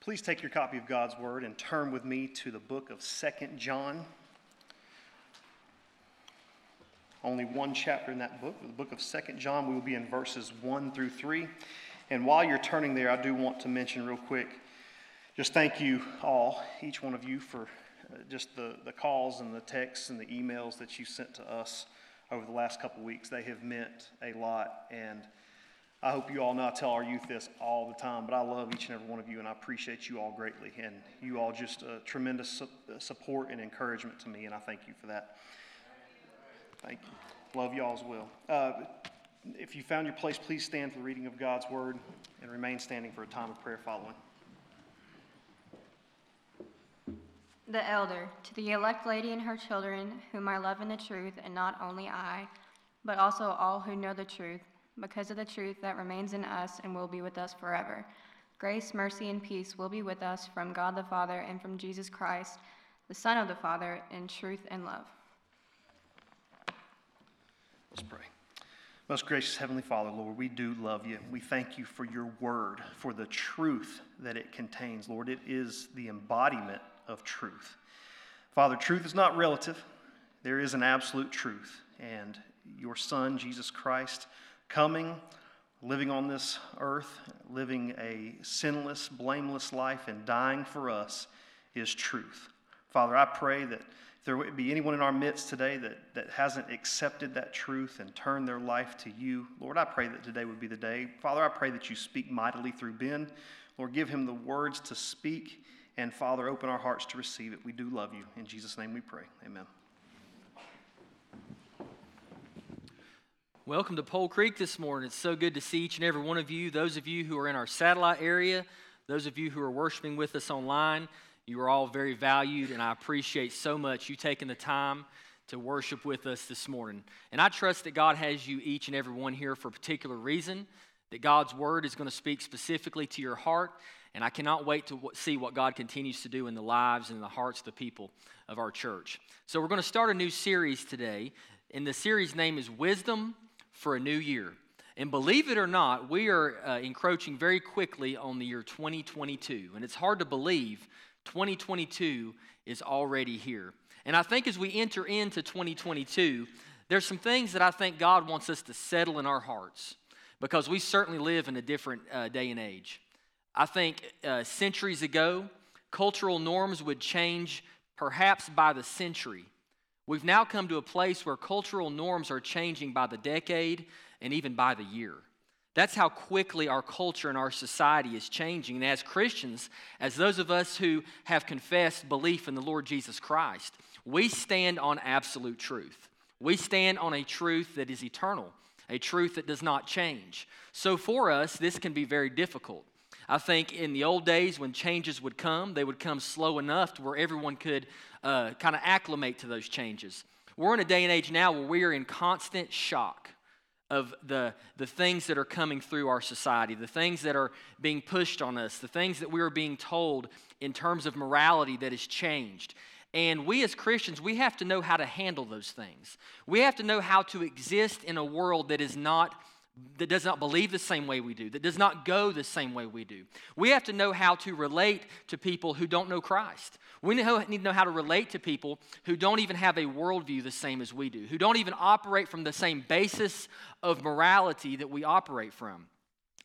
Please take your copy of God's Word and turn with me to the book of Second John. Only one chapter in that book, the book of Second John. We will be in verses 1 through 3. And while you're turning there, I do want to mention real quick just thank you all, each one of you, for uh, just the, the calls and the texts and the emails that you sent to us over the last couple weeks. They have meant a lot. And I hope you all know I tell our youth this all the time, but I love each and every one of you, and I appreciate you all greatly. And you all just uh, tremendous uh, support and encouragement to me, and I thank you for that. Thank you. Love you all as well. Uh, if you found your place, please stand for the reading of God's word and remain standing for a time of prayer following. The elder, to the elect lady and her children, whom I love in the truth, and not only I, but also all who know the truth because of the truth that remains in us and will be with us forever. Grace, mercy, and peace will be with us from God the Father and from Jesus Christ, the Son of the Father, in truth and love. Let's pray. Most gracious Heavenly Father, Lord, we do love you. We thank you for your word, for the truth that it contains. Lord, it is the embodiment of truth. Father, truth is not relative, there is an absolute truth. And your Son, Jesus Christ, coming, living on this earth, living a sinless, blameless life, and dying for us is truth. Father, I pray that if there would be anyone in our midst today that, that hasn't accepted that truth and turned their life to you, Lord, I pray that today would be the day. Father, I pray that you speak mightily through Ben. Lord, give him the words to speak. And Father, open our hearts to receive it. We do love you. In Jesus' name we pray. Amen. Welcome to Pole Creek this morning. It's so good to see each and every one of you. Those of you who are in our satellite area, those of you who are worshiping with us online, you are all very valued, and I appreciate so much you taking the time to worship with us this morning. And I trust that God has you, each and every one, here for a particular reason, that God's word is going to speak specifically to your heart. And I cannot wait to see what God continues to do in the lives and in the hearts of the people of our church. So, we're going to start a new series today, and the series name is Wisdom for a new year. And believe it or not, we are uh, encroaching very quickly on the year 2022. And it's hard to believe 2022 is already here. And I think as we enter into 2022, there's some things that I think God wants us to settle in our hearts because we certainly live in a different uh, day and age. I think uh, centuries ago, cultural norms would change perhaps by the century. We've now come to a place where cultural norms are changing by the decade and even by the year. That's how quickly our culture and our society is changing. And as Christians, as those of us who have confessed belief in the Lord Jesus Christ, we stand on absolute truth. We stand on a truth that is eternal, a truth that does not change. So for us, this can be very difficult. I think in the old days when changes would come, they would come slow enough to where everyone could uh, kind of acclimate to those changes. We're in a day and age now where we are in constant shock of the, the things that are coming through our society, the things that are being pushed on us, the things that we are being told in terms of morality that has changed. And we as Christians, we have to know how to handle those things. We have to know how to exist in a world that is not that does not believe the same way we do, that does not go the same way we do. We have to know how to relate to people who don't know Christ. We need to know how to relate to people who don't even have a worldview the same as we do, who don't even operate from the same basis of morality that we operate from.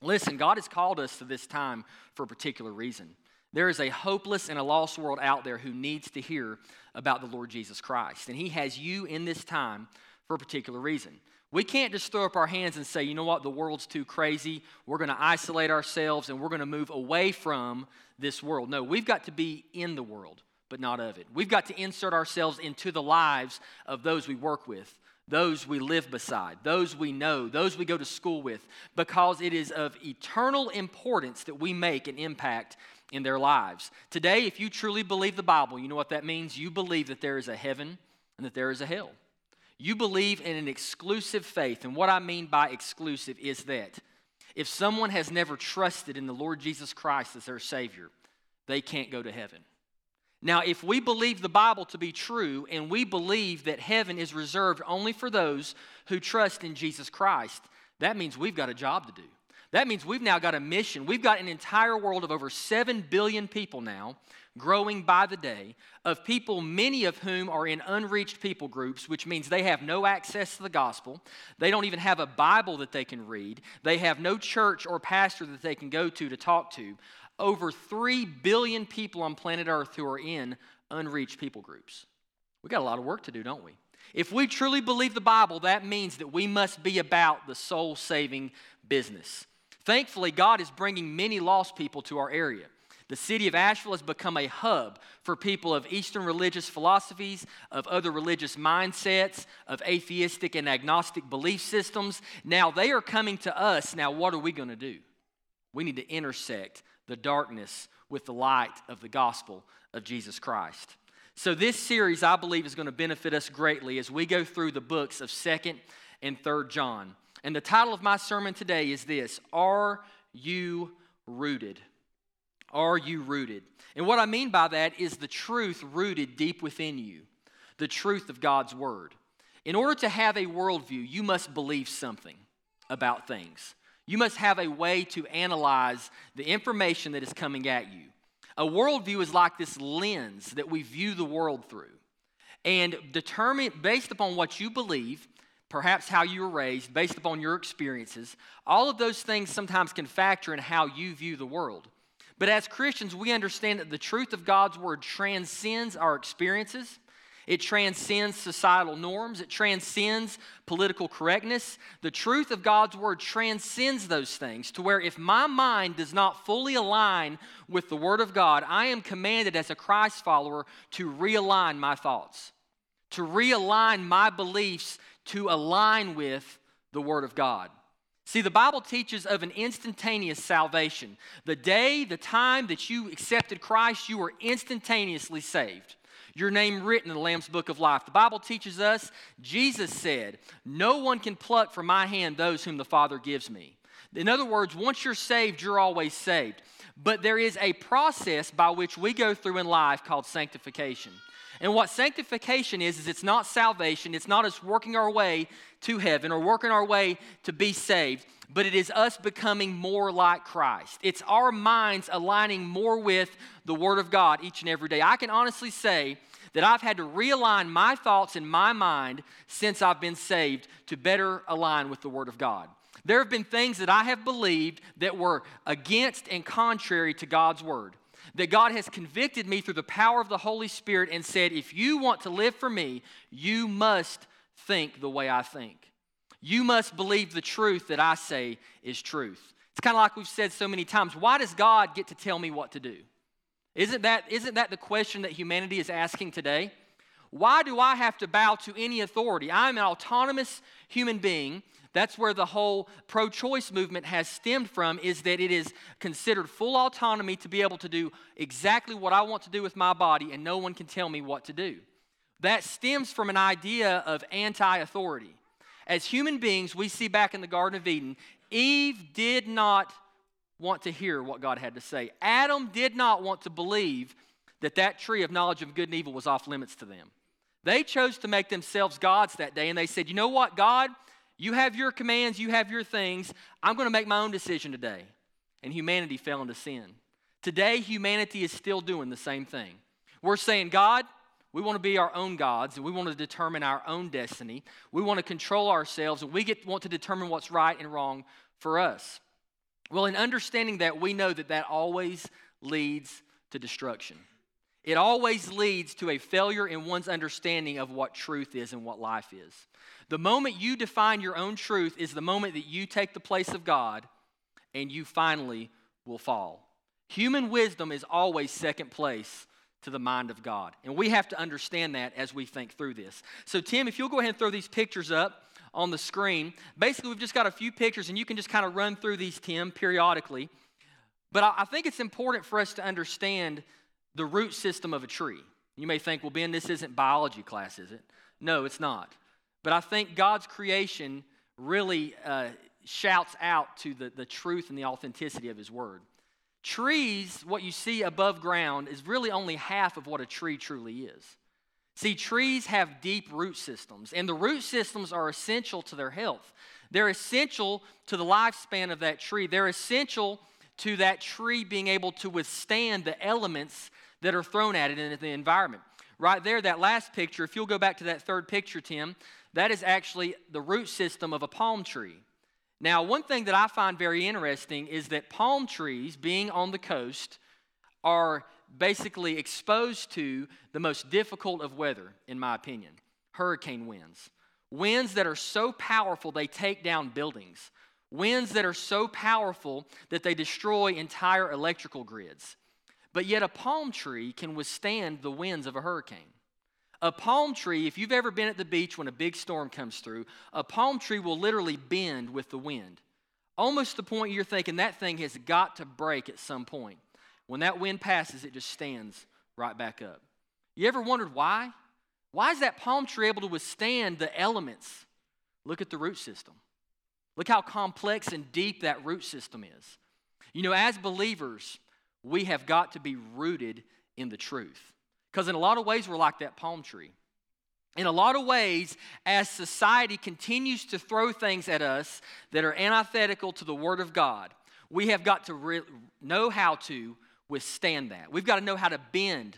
Listen, God has called us to this time for a particular reason. There is a hopeless and a lost world out there who needs to hear about the Lord Jesus Christ. And He has you in this time for a particular reason. We can't just throw up our hands and say, you know what, the world's too crazy. We're going to isolate ourselves and we're going to move away from this world. No, we've got to be in the world, but not of it. We've got to insert ourselves into the lives of those we work with, those we live beside, those we know, those we go to school with, because it is of eternal importance that we make an impact in their lives. Today, if you truly believe the Bible, you know what that means? You believe that there is a heaven and that there is a hell. You believe in an exclusive faith. And what I mean by exclusive is that if someone has never trusted in the Lord Jesus Christ as their Savior, they can't go to heaven. Now, if we believe the Bible to be true and we believe that heaven is reserved only for those who trust in Jesus Christ, that means we've got a job to do. That means we've now got a mission. We've got an entire world of over 7 billion people now, growing by the day, of people, many of whom are in unreached people groups, which means they have no access to the gospel. They don't even have a Bible that they can read. They have no church or pastor that they can go to to talk to. Over 3 billion people on planet Earth who are in unreached people groups. We got a lot of work to do, don't we? If we truly believe the Bible, that means that we must be about the soul saving business. Thankfully, God is bringing many lost people to our area. The city of Asheville has become a hub for people of Eastern religious philosophies, of other religious mindsets, of atheistic and agnostic belief systems. Now they are coming to us. Now, what are we going to do? We need to intersect the darkness with the light of the gospel of Jesus Christ. So, this series, I believe, is going to benefit us greatly as we go through the books of 2nd and 3rd John. And the title of my sermon today is this Are You Rooted? Are you rooted? And what I mean by that is the truth rooted deep within you, the truth of God's Word. In order to have a worldview, you must believe something about things. You must have a way to analyze the information that is coming at you. A worldview is like this lens that we view the world through. And determine, based upon what you believe, perhaps how you were raised, based upon your experiences, all of those things sometimes can factor in how you view the world. But as Christians, we understand that the truth of God's word transcends our experiences. It transcends societal norms. It transcends political correctness. The truth of God's word transcends those things to where if my mind does not fully align with the word of God, I am commanded as a Christ follower to realign my thoughts, to realign my beliefs to align with the Word of God. See, the Bible teaches of an instantaneous salvation. The day, the time that you accepted Christ, you were instantaneously saved. Your name written in the Lamb's Book of Life. The Bible teaches us, Jesus said, No one can pluck from my hand those whom the Father gives me. In other words, once you're saved, you're always saved. But there is a process by which we go through in life called sanctification. And what sanctification is, is it's not salvation, it's not us working our way to heaven or working our way to be saved, but it is us becoming more like Christ. It's our minds aligning more with the Word of God each and every day. I can honestly say that I've had to realign my thoughts in my mind since I've been saved to better align with the Word of God. There have been things that I have believed that were against and contrary to God's Word that God has convicted me through the power of the Holy Spirit and said, if you want to live for me, you must think the way I think. You must believe the truth that I say is truth. It's kind of like we've said so many times why does God get to tell me what to do? Isn't that, isn't that the question that humanity is asking today? Why do I have to bow to any authority? I'm an autonomous human being that's where the whole pro choice movement has stemmed from, is that it is considered full autonomy to be able to do exactly what I want to do with my body, and no one can tell me what to do. That stems from an idea of anti authority. As human beings, we see back in the Garden of Eden, Eve did not want to hear what God had to say. Adam did not want to believe that that tree of knowledge of good and evil was off limits to them. They chose to make themselves gods that day, and they said, You know what, God? You have your commands, you have your things. I'm going to make my own decision today. And humanity fell into sin. Today, humanity is still doing the same thing. We're saying, God, we want to be our own gods and we want to determine our own destiny. We want to control ourselves and we get, want to determine what's right and wrong for us. Well, in understanding that, we know that that always leads to destruction. It always leads to a failure in one's understanding of what truth is and what life is. The moment you define your own truth is the moment that you take the place of God and you finally will fall. Human wisdom is always second place to the mind of God. And we have to understand that as we think through this. So, Tim, if you'll go ahead and throw these pictures up on the screen. Basically, we've just got a few pictures, and you can just kind of run through these, Tim, periodically. But I think it's important for us to understand the root system of a tree. You may think, well, Ben, this isn't biology class, is it? No, it's not. But I think God's creation really uh, shouts out to the, the truth and the authenticity of His Word. Trees, what you see above ground, is really only half of what a tree truly is. See, trees have deep root systems, and the root systems are essential to their health. They're essential to the lifespan of that tree. They're essential to that tree being able to withstand the elements that are thrown at it in the environment. Right there, that last picture, if you'll go back to that third picture, Tim, that is actually the root system of a palm tree. Now, one thing that I find very interesting is that palm trees, being on the coast, are basically exposed to the most difficult of weather, in my opinion hurricane winds. Winds that are so powerful they take down buildings. Winds that are so powerful that they destroy entire electrical grids. But yet, a palm tree can withstand the winds of a hurricane. A palm tree, if you've ever been at the beach when a big storm comes through, a palm tree will literally bend with the wind. Almost the point you're thinking that thing has got to break at some point. When that wind passes, it just stands right back up. You ever wondered why? Why is that palm tree able to withstand the elements? Look at the root system. Look how complex and deep that root system is. You know, as believers, we have got to be rooted in the truth. Because in a lot of ways, we're like that palm tree. In a lot of ways, as society continues to throw things at us that are antithetical to the Word of God, we have got to re- know how to withstand that. We've got to know how to bend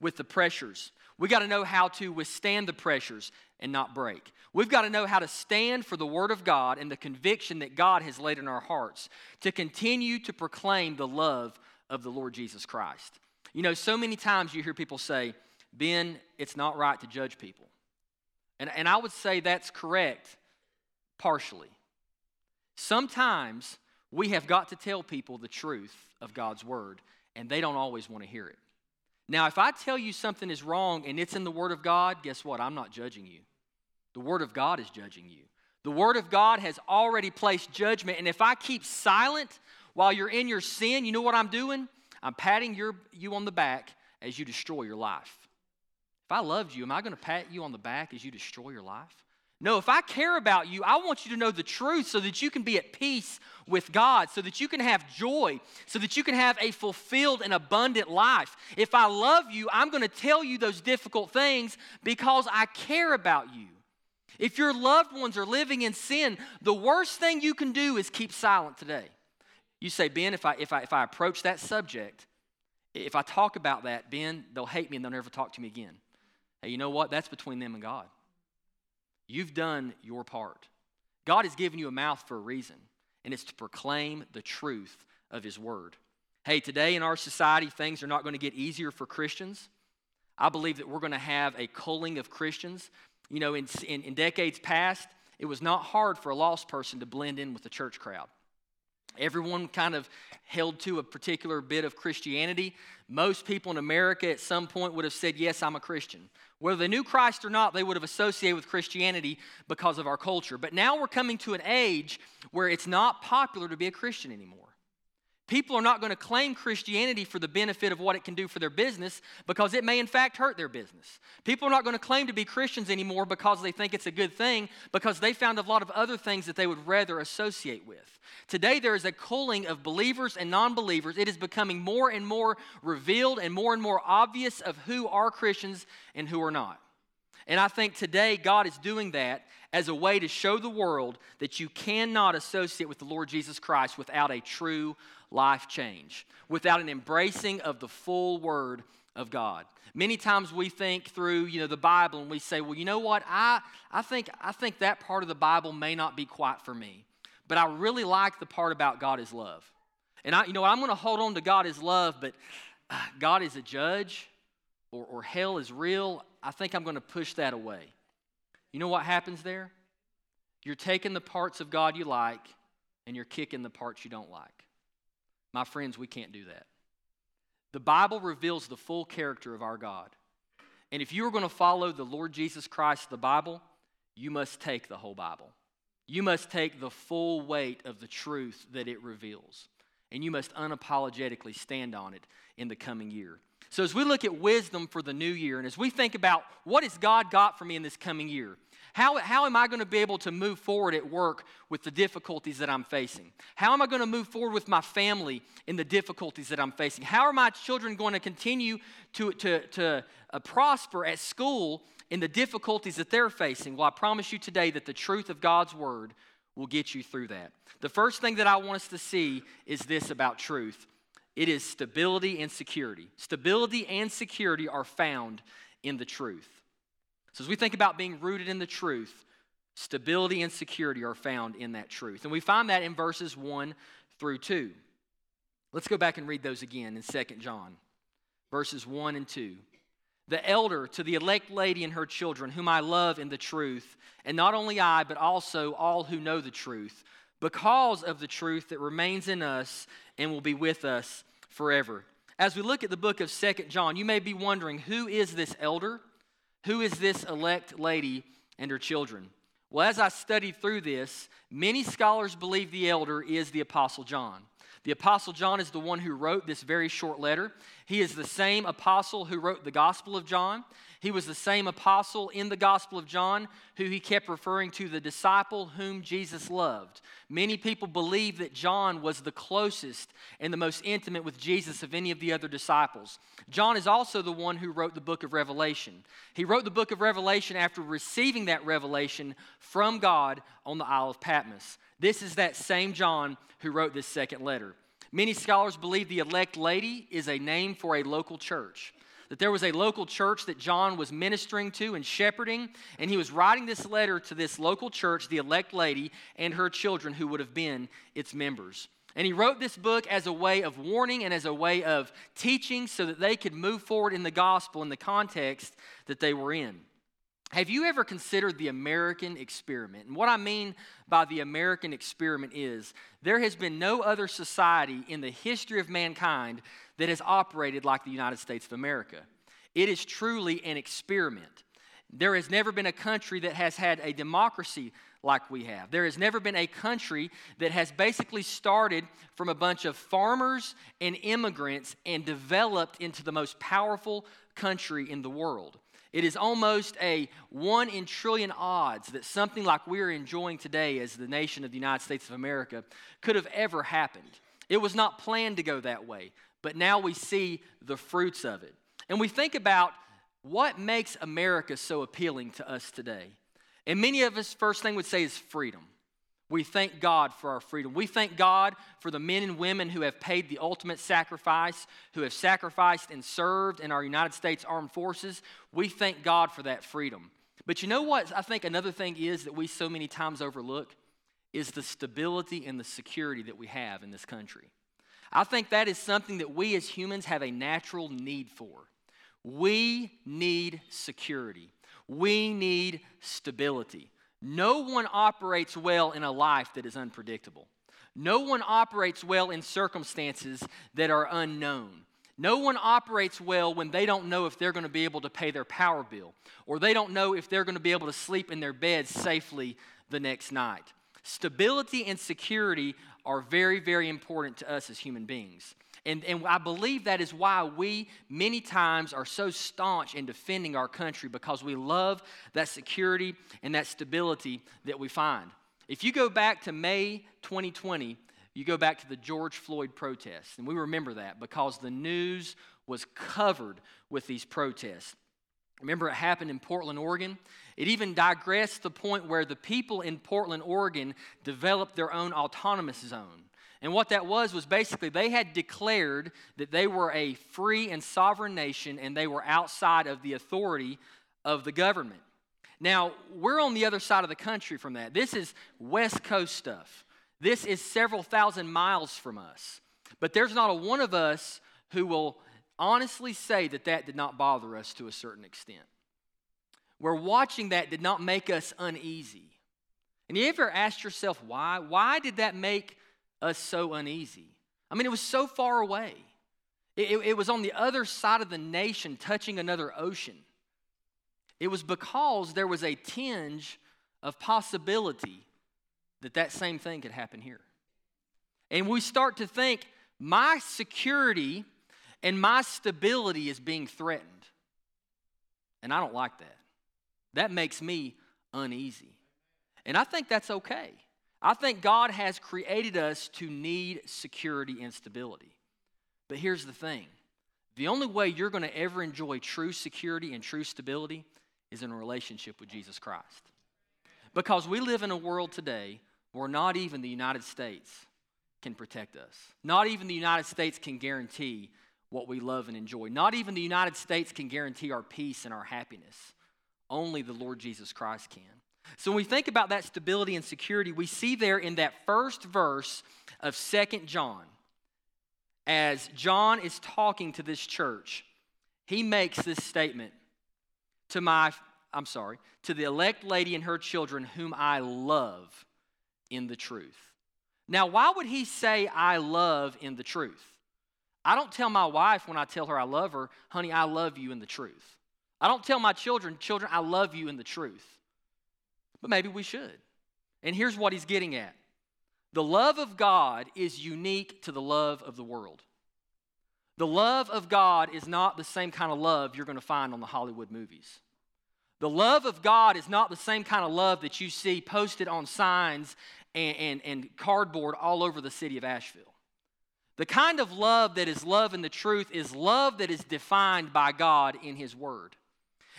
with the pressures. We've got to know how to withstand the pressures and not break. We've got to know how to stand for the Word of God and the conviction that God has laid in our hearts to continue to proclaim the love of the Lord Jesus Christ. You know, so many times you hear people say, Ben, it's not right to judge people. And, and I would say that's correct partially. Sometimes we have got to tell people the truth of God's Word and they don't always want to hear it. Now, if I tell you something is wrong and it's in the Word of God, guess what? I'm not judging you. The Word of God is judging you. The Word of God has already placed judgment, and if I keep silent while you're in your sin, you know what I'm doing? I'm patting your, you on the back as you destroy your life. If I loved you, am I going to pat you on the back as you destroy your life? No, if I care about you, I want you to know the truth so that you can be at peace with God, so that you can have joy, so that you can have a fulfilled and abundant life. If I love you, I'm going to tell you those difficult things because I care about you. If your loved ones are living in sin, the worst thing you can do is keep silent today. You say, Ben, if I, if I, if I approach that subject, if I talk about that, Ben, they'll hate me and they'll never talk to me again. Hey, you know what? That's between them and God. You've done your part. God has given you a mouth for a reason, and it's to proclaim the truth of His Word. Hey, today in our society, things are not going to get easier for Christians. I believe that we're going to have a culling of Christians. You know, in, in, in decades past, it was not hard for a lost person to blend in with the church crowd. Everyone kind of held to a particular bit of Christianity. Most people in America at some point would have said, Yes, I'm a Christian. Whether they knew Christ or not, they would have associated with Christianity because of our culture. But now we're coming to an age where it's not popular to be a Christian anymore. People are not going to claim Christianity for the benefit of what it can do for their business because it may, in fact, hurt their business. People are not going to claim to be Christians anymore because they think it's a good thing because they found a lot of other things that they would rather associate with. Today, there is a culling of believers and non believers. It is becoming more and more revealed and more and more obvious of who are Christians and who are not. And I think today God is doing that as a way to show the world that you cannot associate with the Lord Jesus Christ without a true life change, without an embracing of the full word of God. Many times we think through, you know, the Bible and we say, well, you know what? I, I, think, I think that part of the Bible may not be quite for me. But I really like the part about God is love. And I, you know, I'm going to hold on to God is love, but uh, God is a judge or, or hell is real. I think I'm going to push that away. You know what happens there? You're taking the parts of God you like and you're kicking the parts you don't like. My friends, we can't do that. The Bible reveals the full character of our God. And if you are going to follow the Lord Jesus Christ, the Bible, you must take the whole Bible. You must take the full weight of the truth that it reveals. and you must unapologetically stand on it in the coming year. So, as we look at wisdom for the new year, and as we think about what has God got for me in this coming year, how, how am I going to be able to move forward at work with the difficulties that I'm facing? How am I going to move forward with my family in the difficulties that I'm facing? How are my children going to continue to, to, to uh, prosper at school in the difficulties that they're facing? Well, I promise you today that the truth of God's word will get you through that. The first thing that I want us to see is this about truth it is stability and security. Stability and security are found in the truth. So, as we think about being rooted in the truth, stability and security are found in that truth. And we find that in verses 1 through 2. Let's go back and read those again in 2 John, verses 1 and 2. The elder to the elect lady and her children, whom I love in the truth, and not only I, but also all who know the truth, because of the truth that remains in us and will be with us forever. As we look at the book of Second John, you may be wondering who is this elder? Who is this elect lady and her children? Well, as I studied through this, many scholars believe the elder is the Apostle John. The Apostle John is the one who wrote this very short letter. He is the same apostle who wrote the Gospel of John. He was the same apostle in the Gospel of John who he kept referring to the disciple whom Jesus loved. Many people believe that John was the closest and the most intimate with Jesus of any of the other disciples. John is also the one who wrote the book of Revelation. He wrote the book of Revelation after receiving that revelation from God on the Isle of Patmos. This is that same John who wrote this second letter. Many scholars believe the elect lady is a name for a local church that there was a local church that John was ministering to and shepherding, and he was writing this letter to this local church, the elect lady, and her children who would have been its members. And he wrote this book as a way of warning and as a way of teaching so that they could move forward in the gospel in the context that they were in. Have you ever considered the American experiment? And what I mean by the American experiment is there has been no other society in the history of mankind that has operated like the United States of America. It is truly an experiment. There has never been a country that has had a democracy like we have. There has never been a country that has basically started from a bunch of farmers and immigrants and developed into the most powerful country in the world. It is almost a one in trillion odds that something like we're enjoying today as the nation of the United States of America could have ever happened. It was not planned to go that way, but now we see the fruits of it. And we think about what makes America so appealing to us today. And many of us, first thing would say is freedom. We thank God for our freedom. We thank God for the men and women who have paid the ultimate sacrifice, who have sacrificed and served in our United States Armed Forces. We thank God for that freedom. But you know what I think another thing is that we so many times overlook? Is the stability and the security that we have in this country. I think that is something that we as humans have a natural need for. We need security, we need stability. No one operates well in a life that is unpredictable. No one operates well in circumstances that are unknown. No one operates well when they don't know if they're going to be able to pay their power bill or they don't know if they're going to be able to sleep in their bed safely the next night. Stability and security are very, very important to us as human beings. And, and I believe that is why we many times are so staunch in defending our country because we love that security and that stability that we find. If you go back to May 2020, you go back to the George Floyd protests, and we remember that because the news was covered with these protests. Remember, it happened in Portland, Oregon. It even digressed to the point where the people in Portland, Oregon developed their own autonomous zone. And what that was was basically they had declared that they were a free and sovereign nation and they were outside of the authority of the government. Now, we're on the other side of the country from that. This is West Coast stuff. This is several thousand miles from us. But there's not a one of us who will honestly say that that did not bother us to a certain extent. Where watching that did not make us uneasy. And you ever asked yourself why? Why did that make us so uneasy. I mean, it was so far away. It, it, it, was on the other side of the nation, touching another ocean. It was because there was a tinge of possibility that that same thing could happen here. And we start to think, my security and my stability is being threatened. And I don't like that. That makes me uneasy. And I think that's okay. I think God has created us to need security and stability. But here's the thing the only way you're going to ever enjoy true security and true stability is in a relationship with Jesus Christ. Because we live in a world today where not even the United States can protect us. Not even the United States can guarantee what we love and enjoy. Not even the United States can guarantee our peace and our happiness. Only the Lord Jesus Christ can. So when we think about that stability and security, we see there in that first verse of Second John, as John is talking to this church, he makes this statement to my, I'm sorry, to the elect lady and her children, whom I love in the truth. Now, why would he say, I love in the truth? I don't tell my wife when I tell her I love her, honey, I love you in the truth. I don't tell my children, children, I love you in the truth. But maybe we should. And here's what he's getting at the love of God is unique to the love of the world. The love of God is not the same kind of love you're going to find on the Hollywood movies. The love of God is not the same kind of love that you see posted on signs and, and, and cardboard all over the city of Asheville. The kind of love that is love in the truth is love that is defined by God in His Word.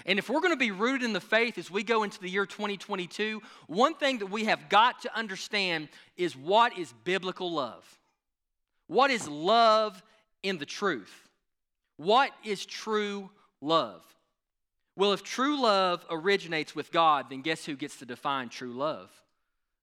And if we're going to be rooted in the faith as we go into the year 2022, one thing that we have got to understand is what is biblical love? What is love in the truth? What is true love? Well, if true love originates with God, then guess who gets to define true love?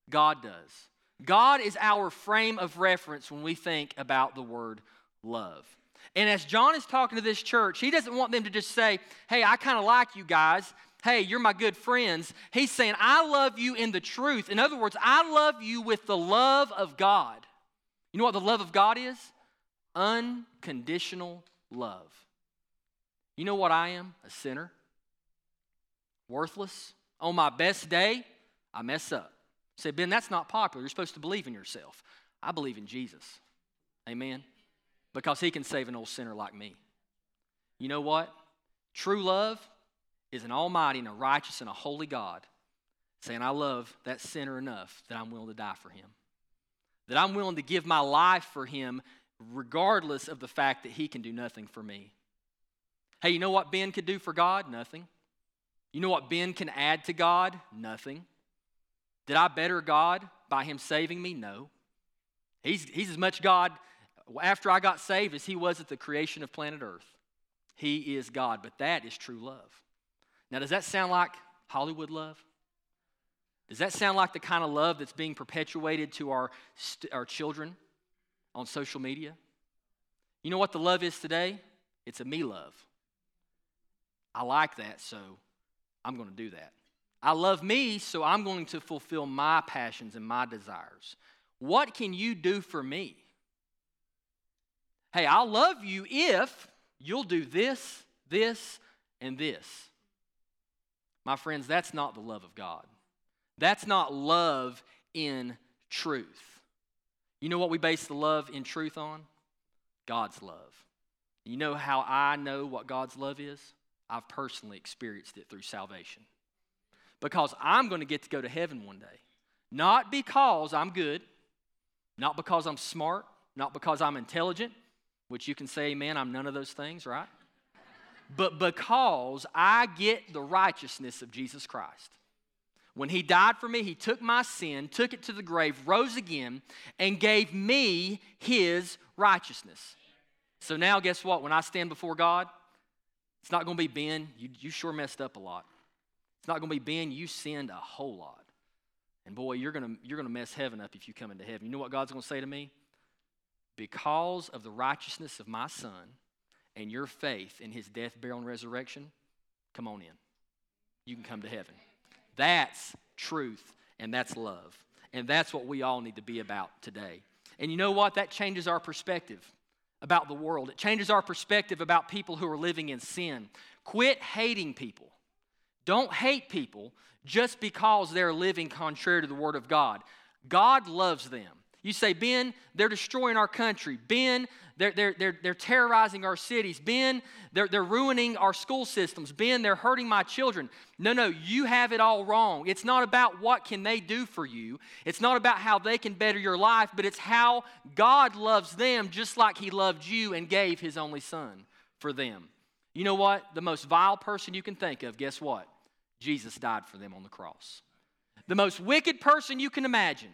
God does. God is our frame of reference when we think about the word love. And as John is talking to this church, he doesn't want them to just say, Hey, I kind of like you guys. Hey, you're my good friends. He's saying, I love you in the truth. In other words, I love you with the love of God. You know what the love of God is? Unconditional love. You know what I am? A sinner. Worthless. On my best day, I mess up. Say, Ben, that's not popular. You're supposed to believe in yourself. I believe in Jesus. Amen because he can save an old sinner like me. You know what? True love is an almighty and a righteous and a holy God saying, I love that sinner enough that I'm willing to die for him. That I'm willing to give my life for him regardless of the fact that he can do nothing for me. Hey, you know what Ben could do for God? Nothing. You know what Ben can add to God? Nothing. Did I better God by him saving me? No. He's, he's as much God after I got saved as he was at the creation of planet Earth. He is God, but that is true love. Now, does that sound like Hollywood love? Does that sound like the kind of love that's being perpetuated to our, our children on social media? You know what the love is today? It's a me love. I like that, so I'm going to do that. I love me, so I'm going to fulfill my passions and my desires. What can you do for me? Hey, I'll love you if you'll do this, this, and this. My friends, that's not the love of God. That's not love in truth. You know what we base the love in truth on? God's love. You know how I know what God's love is? I've personally experienced it through salvation. Because I'm going to get to go to heaven one day. Not because I'm good, not because I'm smart, not because I'm intelligent, which you can say, man, I'm none of those things, right? but because I get the righteousness of Jesus Christ. When he died for me, he took my sin, took it to the grave, rose again, and gave me his righteousness. So now, guess what? When I stand before God, it's not going to be Ben, you, you sure messed up a lot. It's not going to be Ben, you sinned a whole lot. And boy, you're going to you're going to mess heaven up if you come into heaven. You know what God's going to say to me? Because of the righteousness of my son and your faith in his death, burial, and resurrection, come on in. You can come to heaven. That's truth and that's love. And that's what we all need to be about today. And you know what? That changes our perspective about the world. It changes our perspective about people who are living in sin. Quit hating people. Don't hate people just because they're living contrary to the Word of God. God loves them. You say, Ben, they're destroying our country. Ben, they're, they're, they're, they're terrorizing our cities. Ben, they're, they're ruining our school systems. Ben, they're hurting my children. No, no, you have it all wrong. It's not about what can they do for you. It's not about how they can better your life, but it's how God loves them just like he loved you and gave his only son for them. You know what? The most vile person you can think of, guess what? Jesus died for them on the cross. The most wicked person you can imagine,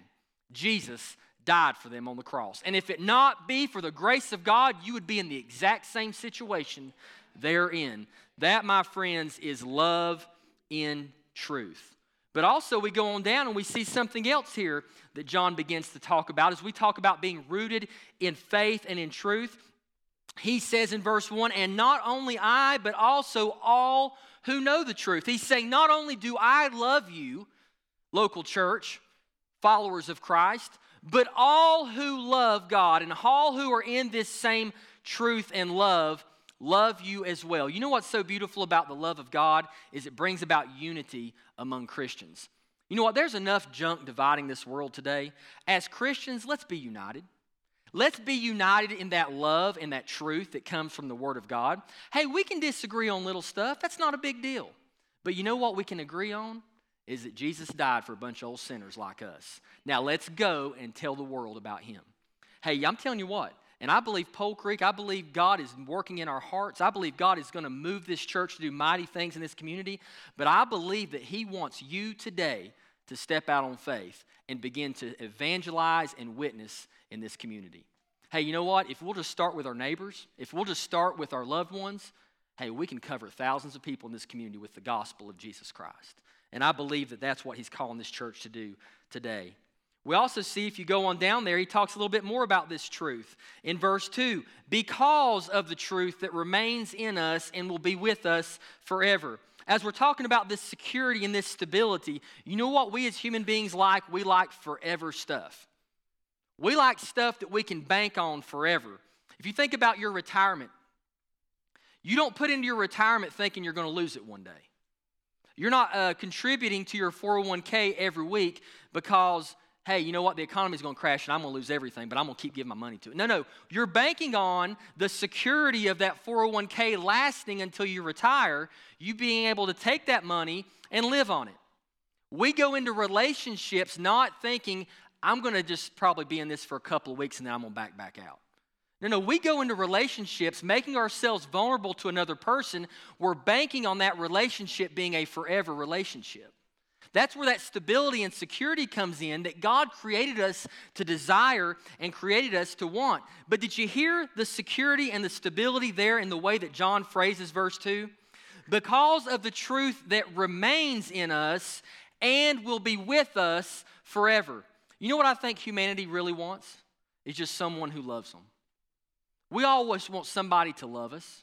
Jesus died for them on the cross. And if it not be for the grace of God, you would be in the exact same situation they're in. That, my friends, is love in truth. But also, we go on down and we see something else here that John begins to talk about as we talk about being rooted in faith and in truth. He says in verse 1 And not only I, but also all who know the truth. He's saying, Not only do I love you, local church, followers of Christ, but all who love God and all who are in this same truth and love love you as well. You know what's so beautiful about the love of God is it brings about unity among Christians. You know what? There's enough junk dividing this world today. As Christians, let's be united. Let's be united in that love and that truth that comes from the Word of God. Hey, we can disagree on little stuff. That's not a big deal. But you know what we can agree on? Is that Jesus died for a bunch of old sinners like us. Now let's go and tell the world about Him. Hey, I'm telling you what, and I believe Pole Creek, I believe God is working in our hearts. I believe God is going to move this church to do mighty things in this community. But I believe that He wants you today to step out on faith and begin to evangelize and witness in this community. Hey, you know what? If we'll just start with our neighbors, if we'll just start with our loved ones, hey, we can cover thousands of people in this community with the gospel of Jesus Christ. And I believe that that's what he's calling this church to do today. We also see, if you go on down there, he talks a little bit more about this truth. In verse 2, because of the truth that remains in us and will be with us forever. As we're talking about this security and this stability, you know what we as human beings like? We like forever stuff. We like stuff that we can bank on forever. If you think about your retirement, you don't put into your retirement thinking you're going to lose it one day. You're not uh, contributing to your 401k every week because, hey, you know what? The economy is going to crash and I'm going to lose everything, but I'm going to keep giving my money to it. No, no. You're banking on the security of that 401k lasting until you retire, you being able to take that money and live on it. We go into relationships not thinking, I'm going to just probably be in this for a couple of weeks and then I'm going to back back out. No, no, we go into relationships making ourselves vulnerable to another person. We're banking on that relationship being a forever relationship. That's where that stability and security comes in that God created us to desire and created us to want. But did you hear the security and the stability there in the way that John phrases verse 2? Because of the truth that remains in us and will be with us forever. You know what I think humanity really wants? It's just someone who loves them. We always want somebody to love us.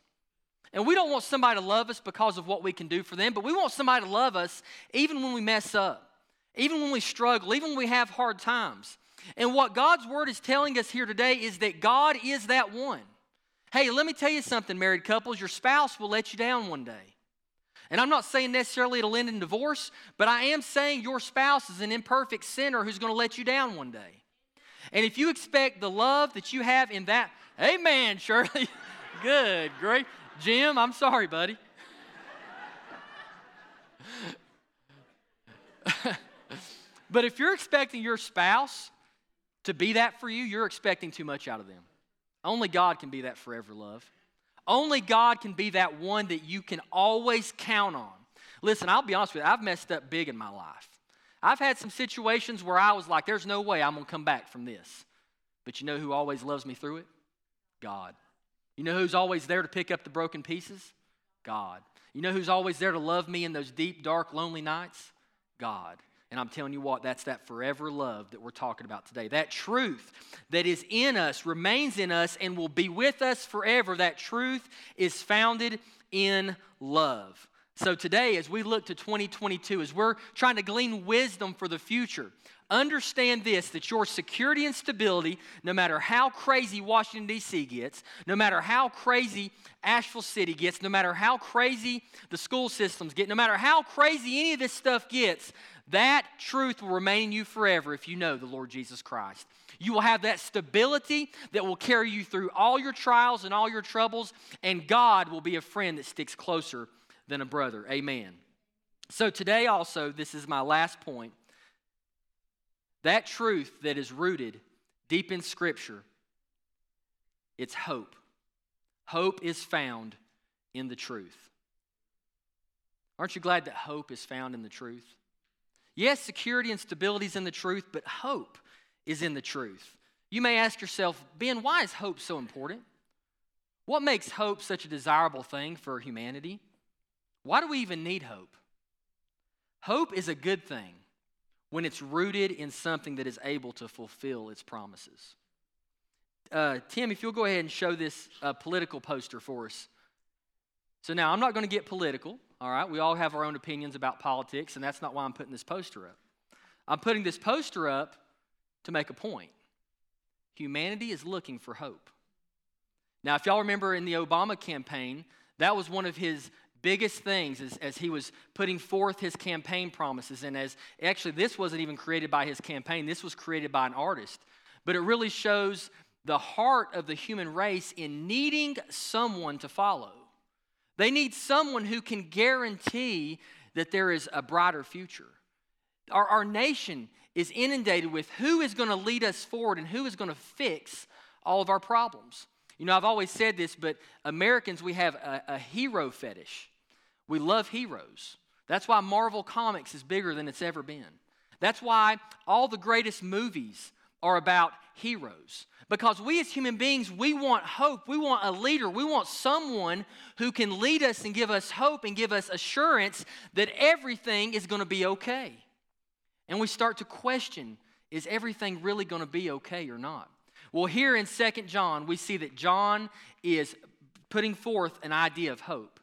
And we don't want somebody to love us because of what we can do for them, but we want somebody to love us even when we mess up, even when we struggle, even when we have hard times. And what God's word is telling us here today is that God is that one. Hey, let me tell you something, married couples, your spouse will let you down one day. And I'm not saying necessarily it'll end in divorce, but I am saying your spouse is an imperfect sinner who's going to let you down one day. And if you expect the love that you have in that, amen, Shirley. Good, great. Jim, I'm sorry, buddy. but if you're expecting your spouse to be that for you, you're expecting too much out of them. Only God can be that forever love. Only God can be that one that you can always count on. Listen, I'll be honest with you, I've messed up big in my life. I've had some situations where I was like, there's no way I'm going to come back from this. But you know who always loves me through it? God. You know who's always there to pick up the broken pieces? God. You know who's always there to love me in those deep, dark, lonely nights? God. And I'm telling you what, that's that forever love that we're talking about today. That truth that is in us, remains in us, and will be with us forever. That truth is founded in love. So today, as we look to 2022, as we're trying to glean wisdom for the future, understand this that your security and stability, no matter how crazy Washington, D.C. gets, no matter how crazy Asheville City gets, no matter how crazy the school systems get, no matter how crazy any of this stuff gets, that truth will remain in you forever if you know the Lord Jesus Christ. You will have that stability that will carry you through all your trials and all your troubles, and God will be a friend that sticks closer than a brother. Amen. So, today also, this is my last point. That truth that is rooted deep in Scripture, it's hope. Hope is found in the truth. Aren't you glad that hope is found in the truth? Yes, security and stability is in the truth, but hope is in the truth. You may ask yourself, Ben, why is hope so important? What makes hope such a desirable thing for humanity? Why do we even need hope? Hope is a good thing when it's rooted in something that is able to fulfill its promises. Uh, Tim, if you'll go ahead and show this uh, political poster for us. So now I'm not going to get political, all right? We all have our own opinions about politics, and that's not why I'm putting this poster up. I'm putting this poster up to make a point. Humanity is looking for hope. Now, if y'all remember in the Obama campaign, that was one of his biggest things as, as he was putting forth his campaign promises. And as actually, this wasn't even created by his campaign, this was created by an artist. But it really shows the heart of the human race in needing someone to follow. They need someone who can guarantee that there is a brighter future. Our, our nation is inundated with who is going to lead us forward and who is going to fix all of our problems. You know, I've always said this, but Americans, we have a, a hero fetish. We love heroes. That's why Marvel Comics is bigger than it's ever been. That's why all the greatest movies are about heroes. Because we as human beings, we want hope. We want a leader. We want someone who can lead us and give us hope and give us assurance that everything is going to be okay. And we start to question is everything really going to be okay or not? Well, here in Second John, we see that John is putting forth an idea of hope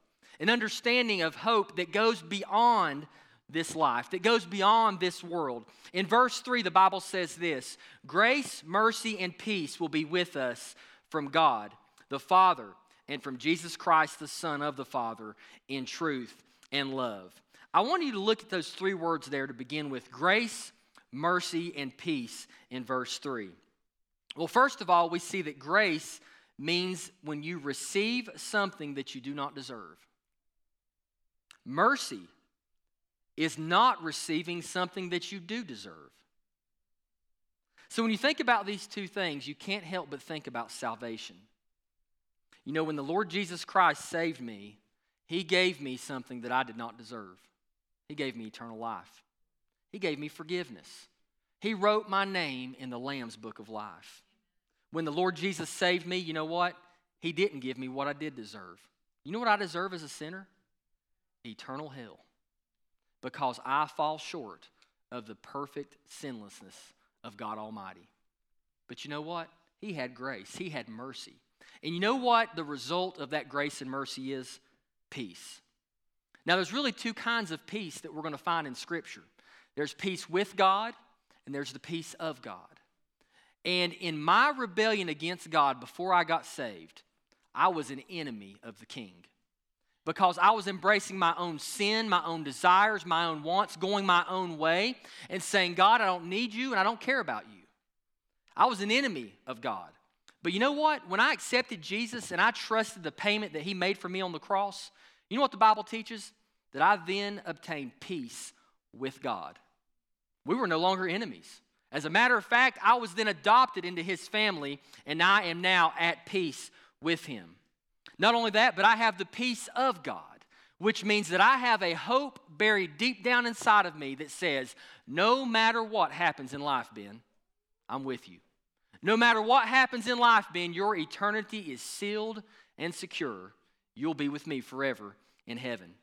an understanding of hope that goes beyond this life, that goes beyond this world. In verse 3, the Bible says this Grace, mercy, and peace will be with us from God, the Father, and from Jesus Christ, the Son of the Father, in truth and love. I want you to look at those three words there to begin with grace, mercy, and peace in verse 3. Well, first of all, we see that grace means when you receive something that you do not deserve. Mercy is not receiving something that you do deserve. So when you think about these two things, you can't help but think about salvation. You know, when the Lord Jesus Christ saved me, he gave me something that I did not deserve. He gave me eternal life. He gave me forgiveness. He wrote my name in the Lamb's book of life. When the Lord Jesus saved me, you know what? He didn't give me what I did deserve. You know what I deserve as a sinner? Eternal hell because I fall short of the perfect sinlessness of God Almighty. But you know what? He had grace, He had mercy. And you know what the result of that grace and mercy is? Peace. Now, there's really two kinds of peace that we're going to find in Scripture there's peace with God, and there's the peace of God. And in my rebellion against God before I got saved, I was an enemy of the king because I was embracing my own sin, my own desires, my own wants, going my own way, and saying, God, I don't need you and I don't care about you. I was an enemy of God. But you know what? When I accepted Jesus and I trusted the payment that He made for me on the cross, you know what the Bible teaches? That I then obtained peace with God. We were no longer enemies. As a matter of fact, I was then adopted into His family, and I am now at peace with Him. Not only that, but I have the peace of God, which means that I have a hope buried deep down inside of me that says, no matter what happens in life, Ben, I'm with you. No matter what happens in life, Ben, your eternity is sealed and secure. You'll be with me forever in heaven.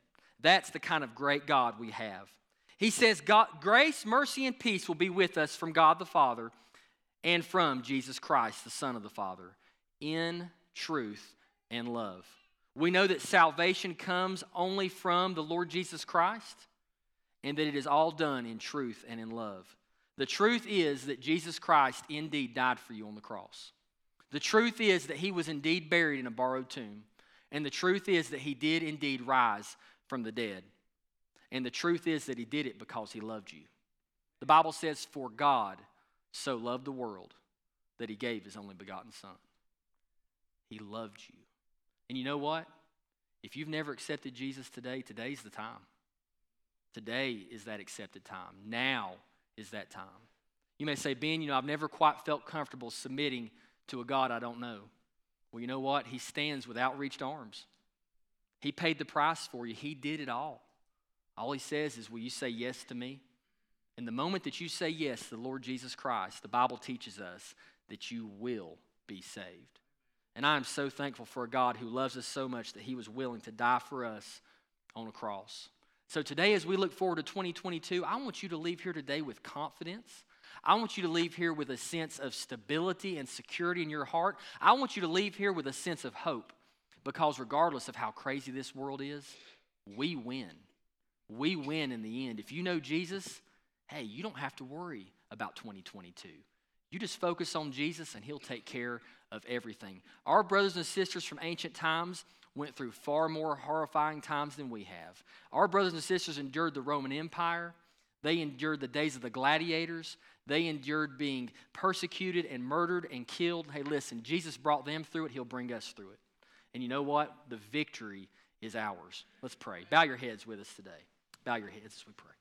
That's the kind of great God we have. He says, God, Grace, mercy, and peace will be with us from God the Father and from Jesus Christ, the Son of the Father, in truth and love. We know that salvation comes only from the Lord Jesus Christ and that it is all done in truth and in love. The truth is that Jesus Christ indeed died for you on the cross. The truth is that he was indeed buried in a borrowed tomb. And the truth is that he did indeed rise from the dead. And the truth is that he did it because he loved you. The Bible says, For God so loved the world that he gave his only begotten Son. He loved you. And you know what? If you've never accepted Jesus today, today's the time. Today is that accepted time. Now is that time. You may say, Ben, you know, I've never quite felt comfortable submitting to a God I don't know. Well, you know what? He stands with outreached arms. He paid the price for you, He did it all. All He says is, Will you say yes to me? And the moment that you say yes to the Lord Jesus Christ, the Bible teaches us that you will be saved. And I am so thankful for a God who loves us so much that He was willing to die for us on a cross. So today, as we look forward to 2022, I want you to leave here today with confidence. I want you to leave here with a sense of stability and security in your heart. I want you to leave here with a sense of hope because, regardless of how crazy this world is, we win. We win in the end. If you know Jesus, hey, you don't have to worry about 2022. You just focus on Jesus and He'll take care of everything. Our brothers and sisters from ancient times went through far more horrifying times than we have. Our brothers and sisters endured the Roman Empire, they endured the days of the gladiators, they endured being persecuted and murdered and killed. Hey, listen, Jesus brought them through it, He'll bring us through it. And you know what? The victory is ours. Let's pray. Bow your heads with us today. Bow your heads as we pray.